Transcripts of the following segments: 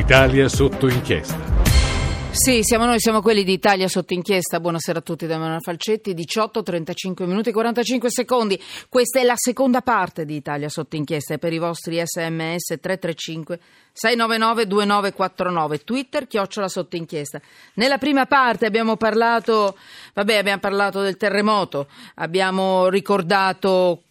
Italia sotto inchiesta. Sì, siamo noi, siamo quelli di Italia sotto inchiesta. Buonasera a tutti da Emanuele Falcetti. 18, 35 minuti e 45 secondi. Questa è la seconda parte di Italia sotto inchiesta. E per i vostri sms 335 699 2949. Twitter chiocciola sotto inchiesta. Nella prima parte abbiamo parlato, vabbè, abbiamo parlato del terremoto, abbiamo ricordato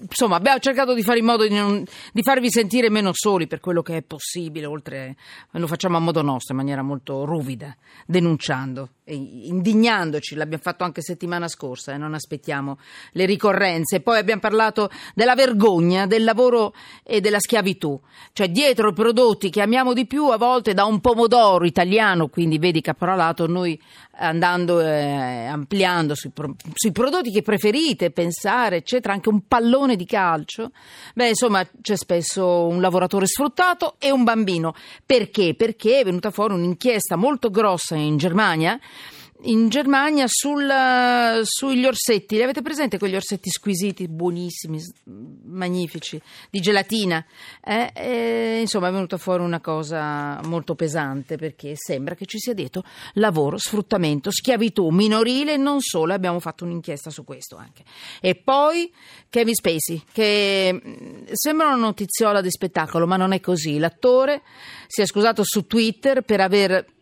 insomma, abbiamo cercato di fare in modo di, non, di, farvi sentire meno soli per quello che è possibile, oltre lo facciamo a modo nostro, in maniera molto ruvida, denunciando e indignandoci, l'abbiamo fatto anche settimana scorsa, e eh, non aspettiamo le ricorrenze. Poi abbiamo parlato della vergogna, del lavoro e della schiavitù, cioè dietro i prodotti che amiamo di più, a volte da un pomodoro italiano, quindi vedi caporalato, noi andando eh, ampliando sui, pro, sui, prodotti che preferite, pensare, eccetera, anche un pallone di calcio. Beh, insomma, c'è spesso un lavoratore sfruttato e un bambino. Perché? Perché è venuta fuori un'inchiesta molto grossa in Germania in Germania sul, sugli orsetti. Li avete presente quegli orsetti squisiti, buonissimi, magnifici, di gelatina? Eh, eh, insomma, è venuta fuori una cosa molto pesante perché sembra che ci sia dietro lavoro, sfruttamento, schiavitù minorile e non solo. Abbiamo fatto un'inchiesta su questo anche. E poi Kevin Spacey, che mm, sembra una notiziola di spettacolo, ma non è così. L'attore si è scusato su Twitter per aver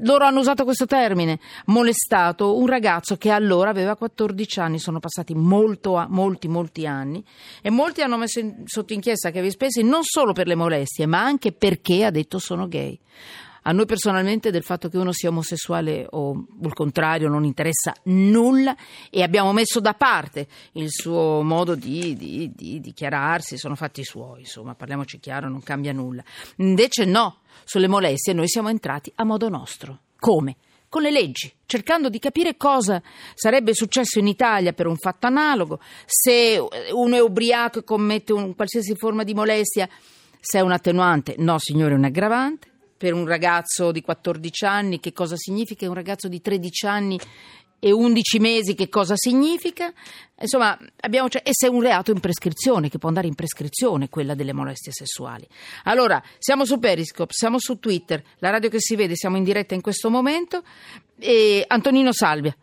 loro hanno usato questo termine, molestato un ragazzo che allora aveva 14 anni, sono passati molto, molti, molti anni e molti hanno messo in, sotto inchiesta Kevin Spacey non solo per le molestie, ma anche perché ha detto sono gay. A noi personalmente del fatto che uno sia omosessuale o il contrario non interessa nulla e abbiamo messo da parte il suo modo di, di, di dichiararsi, sono fatti suoi, insomma, parliamoci chiaro, non cambia nulla. Invece no, sulle molestie noi siamo entrati a modo nostro. Come? con le leggi, cercando di capire cosa sarebbe successo in Italia per un fatto analogo, se uno è ubriaco e commette un, qualsiasi forma di molestia, se è un attenuante, no signore, è un aggravante per un ragazzo di 14 anni, che cosa significa, un ragazzo di 13 anni e 11 mesi che cosa significa? Insomma, abbiamo, cioè, e se è un reato in prescrizione, che può andare in prescrizione, quella delle molestie sessuali. Allora, siamo su Periscope, siamo su Twitter, la radio che si vede, siamo in diretta in questo momento. E Antonino Salvia,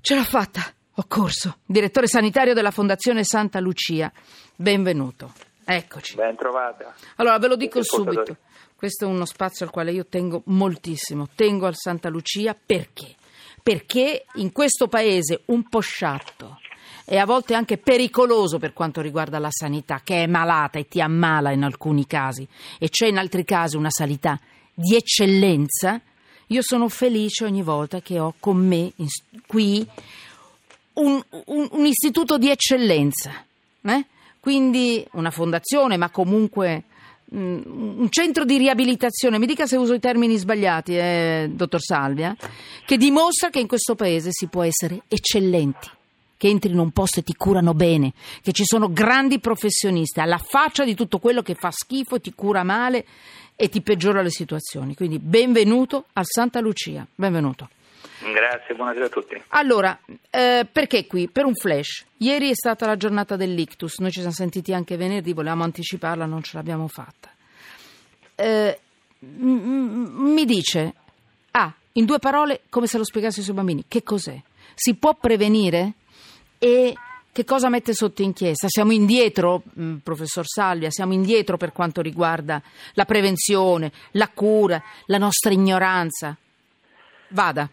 ce l'ho fatta, ho corso, direttore sanitario della Fondazione Santa Lucia. Benvenuto. Eccoci. Ben trovata. Allora, ve lo dico subito. Questo è uno spazio al quale io tengo moltissimo. Tengo al Santa Lucia perché? Perché in questo paese un po' sciatto e a volte anche pericoloso per quanto riguarda la sanità, che è malata e ti ammala in alcuni casi, e c'è in altri casi una sanità di eccellenza, io sono felice ogni volta che ho con me in, qui un, un, un, istituto di eccellenza. Eh? Quindi una fondazione, ma comunque Mm, un centro di riabilitazione, mi dica se uso i termini sbagliati, eh, dottor Salvia, che dimostra che in questo paese si può essere eccellenti, che entri in un posto e ti curano bene, che ci sono grandi professionisti alla faccia di tutto quello che fa schifo ti cura male e ti peggiora le situazioni. Quindi benvenuto al Santa Lucia, benvenuto. Grazie, buonasera a tutti. Allora, eh, perché qui? Per un flash. Ieri è stata la giornata dell'ictus, noi ci siamo sentiti anche venerdì, volevamo anticiparla, non ce l'abbiamo fatta. Eh, m- mi dice, ah, in due parole, come se lo spiegassi ai suoi bambini, che cos'è? Si può prevenire? E che cosa mette sotto inchiesta? Siamo indietro, mh, professor Salvia, siamo indietro per quanto riguarda la prevenzione, la cura, la nostra ignoranza. Vada.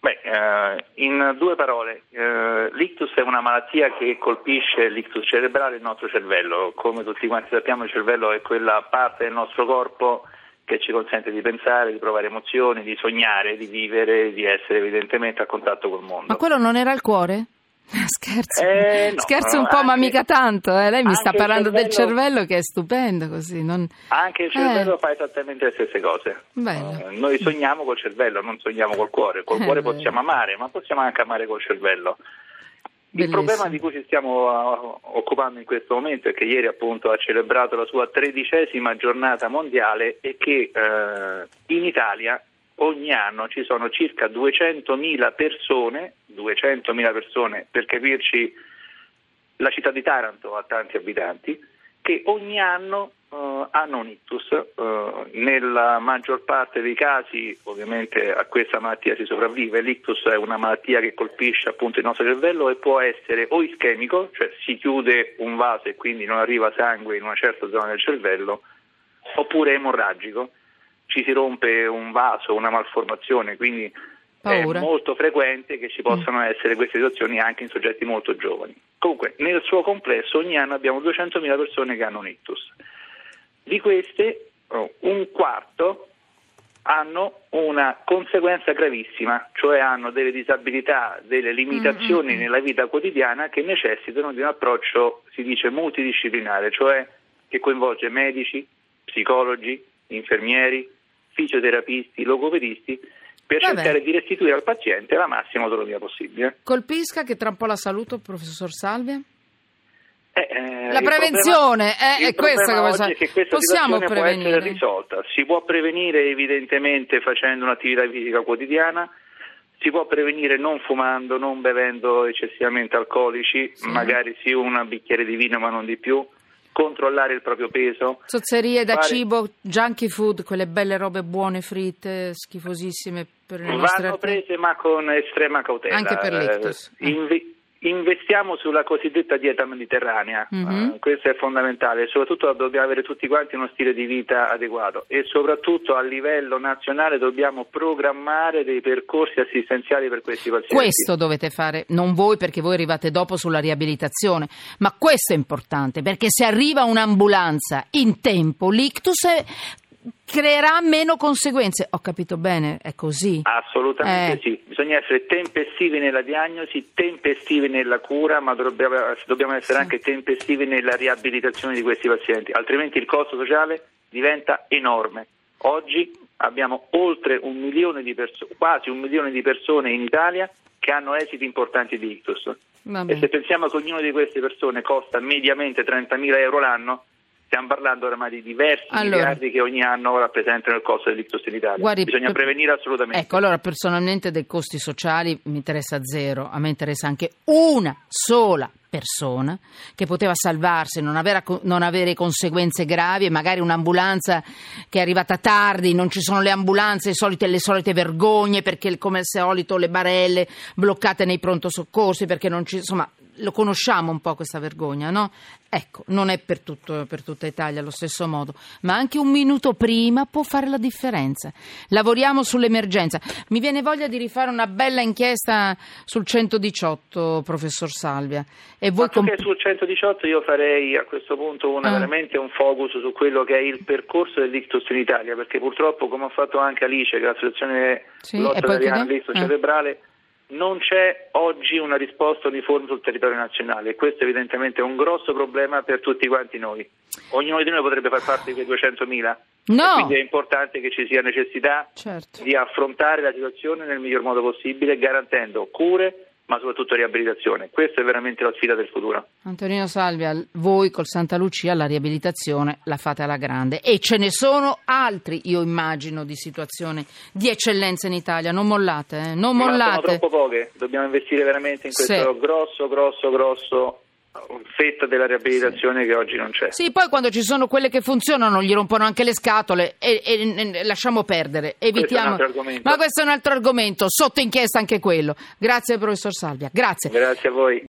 Beh, eh, in due parole, eh, l'ictus è una malattia che colpisce l'ictus cerebrale il nostro cervello. Come tutti quanti sappiamo il cervello è quella parte del nostro corpo che ci consente di pensare, di provare emozioni, di sognare, di vivere, di essere evidentemente a contatto col mondo. Ma quello non era il cuore? Scherzo, eh, no, scherzo un po', anche, ma mica tanto. Eh. Lei mi sta parlando cervello, del cervello che è stupendo così. Non... Anche il cervello eh. fa esattamente le stesse cose. Uh, noi sogniamo col cervello, non sogniamo col cuore. Col cuore possiamo amare, ma possiamo anche amare col cervello. Il Bellissimo. problema di cui ci stiamo occupando in questo momento è che ieri appunto ha celebrato la sua tredicesima giornata mondiale e che uh, in Italia ogni anno ci sono circa 200.000 persone, 200.000 persone per capirci la città di Taranto ha tanti abitanti, che ogni anno uh, hanno un ictus. Uh, nella maggior parte dei casi ovviamente a questa malattia si sopravvive. L'ictus è una malattia che colpisce appunto il nostro cervello e può essere o ischemico, cioè si chiude un vaso e quindi non arriva sangue in una certa zona del cervello, oppure emorragico, ci si rompe un vaso, una malformazione, quindi Paura. è molto frequente che ci possano mm. essere queste situazioni anche in soggetti molto giovani. Comunque, nel suo complesso ogni anno abbiamo 200.000 persone che hanno un ictus. Di queste, oh, un quarto hanno una conseguenza gravissima, cioè hanno delle disabilità, delle limitazioni mm-hmm. nella vita quotidiana che necessitano di un approccio, si dice, multidisciplinare, cioè che coinvolge medici, psicologi, infermieri, fisioterapisti, logopedisti, per Vabbè. cercare di restituire al paziente la massima autonomia possibile. Colpisca che tra un po' la saluto, professor Salvia. Eh, eh, la prevenzione problema, è, è questa che, che questa possiamo prevenire. può essere risolta. Si può prevenire evidentemente facendo un'attività fisica quotidiana, si può prevenire non fumando, non bevendo eccessivamente alcolici, sì. magari sì un bicchiere di vino ma non di più, controllare il proprio peso. Zozzerie da fare... cibo, junkie food, quelle belle robe buone fritte, schifosissime per le nostre... Vanno prese ma con estrema cautela. Anche per l'ictus. Eh, invi- Investiamo sulla cosiddetta dieta mediterranea, mm-hmm. uh, questo è fondamentale, soprattutto dobbiamo avere tutti quanti uno stile di vita adeguato e soprattutto a livello nazionale dobbiamo programmare dei percorsi assistenziali per questi pazienti. Questo dovete fare, non voi perché voi arrivate dopo sulla riabilitazione, ma questo è importante perché se arriva un'ambulanza in tempo, l'ictus è creerà meno conseguenze. Ho capito bene, è così? Assolutamente eh. sì, bisogna essere tempestivi nella diagnosi, tempestivi nella cura, ma dobbiamo, dobbiamo essere sì. anche tempestivi nella riabilitazione di questi pazienti, altrimenti il costo sociale diventa enorme. Oggi abbiamo oltre un milione di persone, quasi un milione di persone in Italia che hanno esiti importanti di ictus. E se pensiamo che ognuna di queste persone costa mediamente 30.000 euro l'anno, stiamo parlando ormai di diversi allora, miliardi che ogni anno rappresentano il costo dell'ictus in Italia. Guardi, Bisogna per, prevenire assolutamente. Ecco, allora personalmente dei costi sociali mi interessa zero, a me interessa anche una sola persona che poteva salvarsi, non avere, non avere, conseguenze gravi e magari un'ambulanza che è arrivata tardi, non ci sono le ambulanze, le solite, le solite vergogne perché come al solito le barelle bloccate nei pronto soccorsi perché non ci, insomma, lo conosciamo un po' questa vergogna, no? Ecco, non è per, tutto, per tutta Italia allo stesso modo, ma anche un minuto prima può fare la differenza. Lavoriamo sull'emergenza. Mi viene voglia di rifare una bella inchiesta sul 118, professor Salvia. E voi comp- sul 118 io farei a questo punto una, ah. veramente un focus su quello che è il percorso dell'ictus in Italia, perché purtroppo, come ha fatto anche Alice, che è l'associazione sì, Lotta Italiana all'Ictus ah. cerebrale, non c'è oggi una risposta uniforme sul territorio nazionale e questo evidentemente è un grosso problema per tutti quanti noi. Ognuno di noi potrebbe far parte di quei 200.000. No. Quindi è importante che ci sia necessità certo. di affrontare la situazione nel miglior modo possibile, garantendo cure ma soprattutto riabilitazione. Questa è veramente la sfida del futuro. Antonino Salvia, voi col Santa Lucia la riabilitazione la fate alla grande e ce ne sono altri, io immagino, di situazioni di eccellenza in Italia. Non mollate, eh? non mollate. Ma sono troppo poche, dobbiamo investire veramente in questo sì. grosso, grosso, grosso fetta della riabilitazione sì. che oggi non c'è. Sì, poi quando ci sono quelle che funzionano gli rompono anche le scatole e, e, e lasciamo perdere, evitiamo. Questo Ma questo è un altro argomento, sotto inchiesta anche quello. Grazie professor Salvia, grazie. Grazie a voi.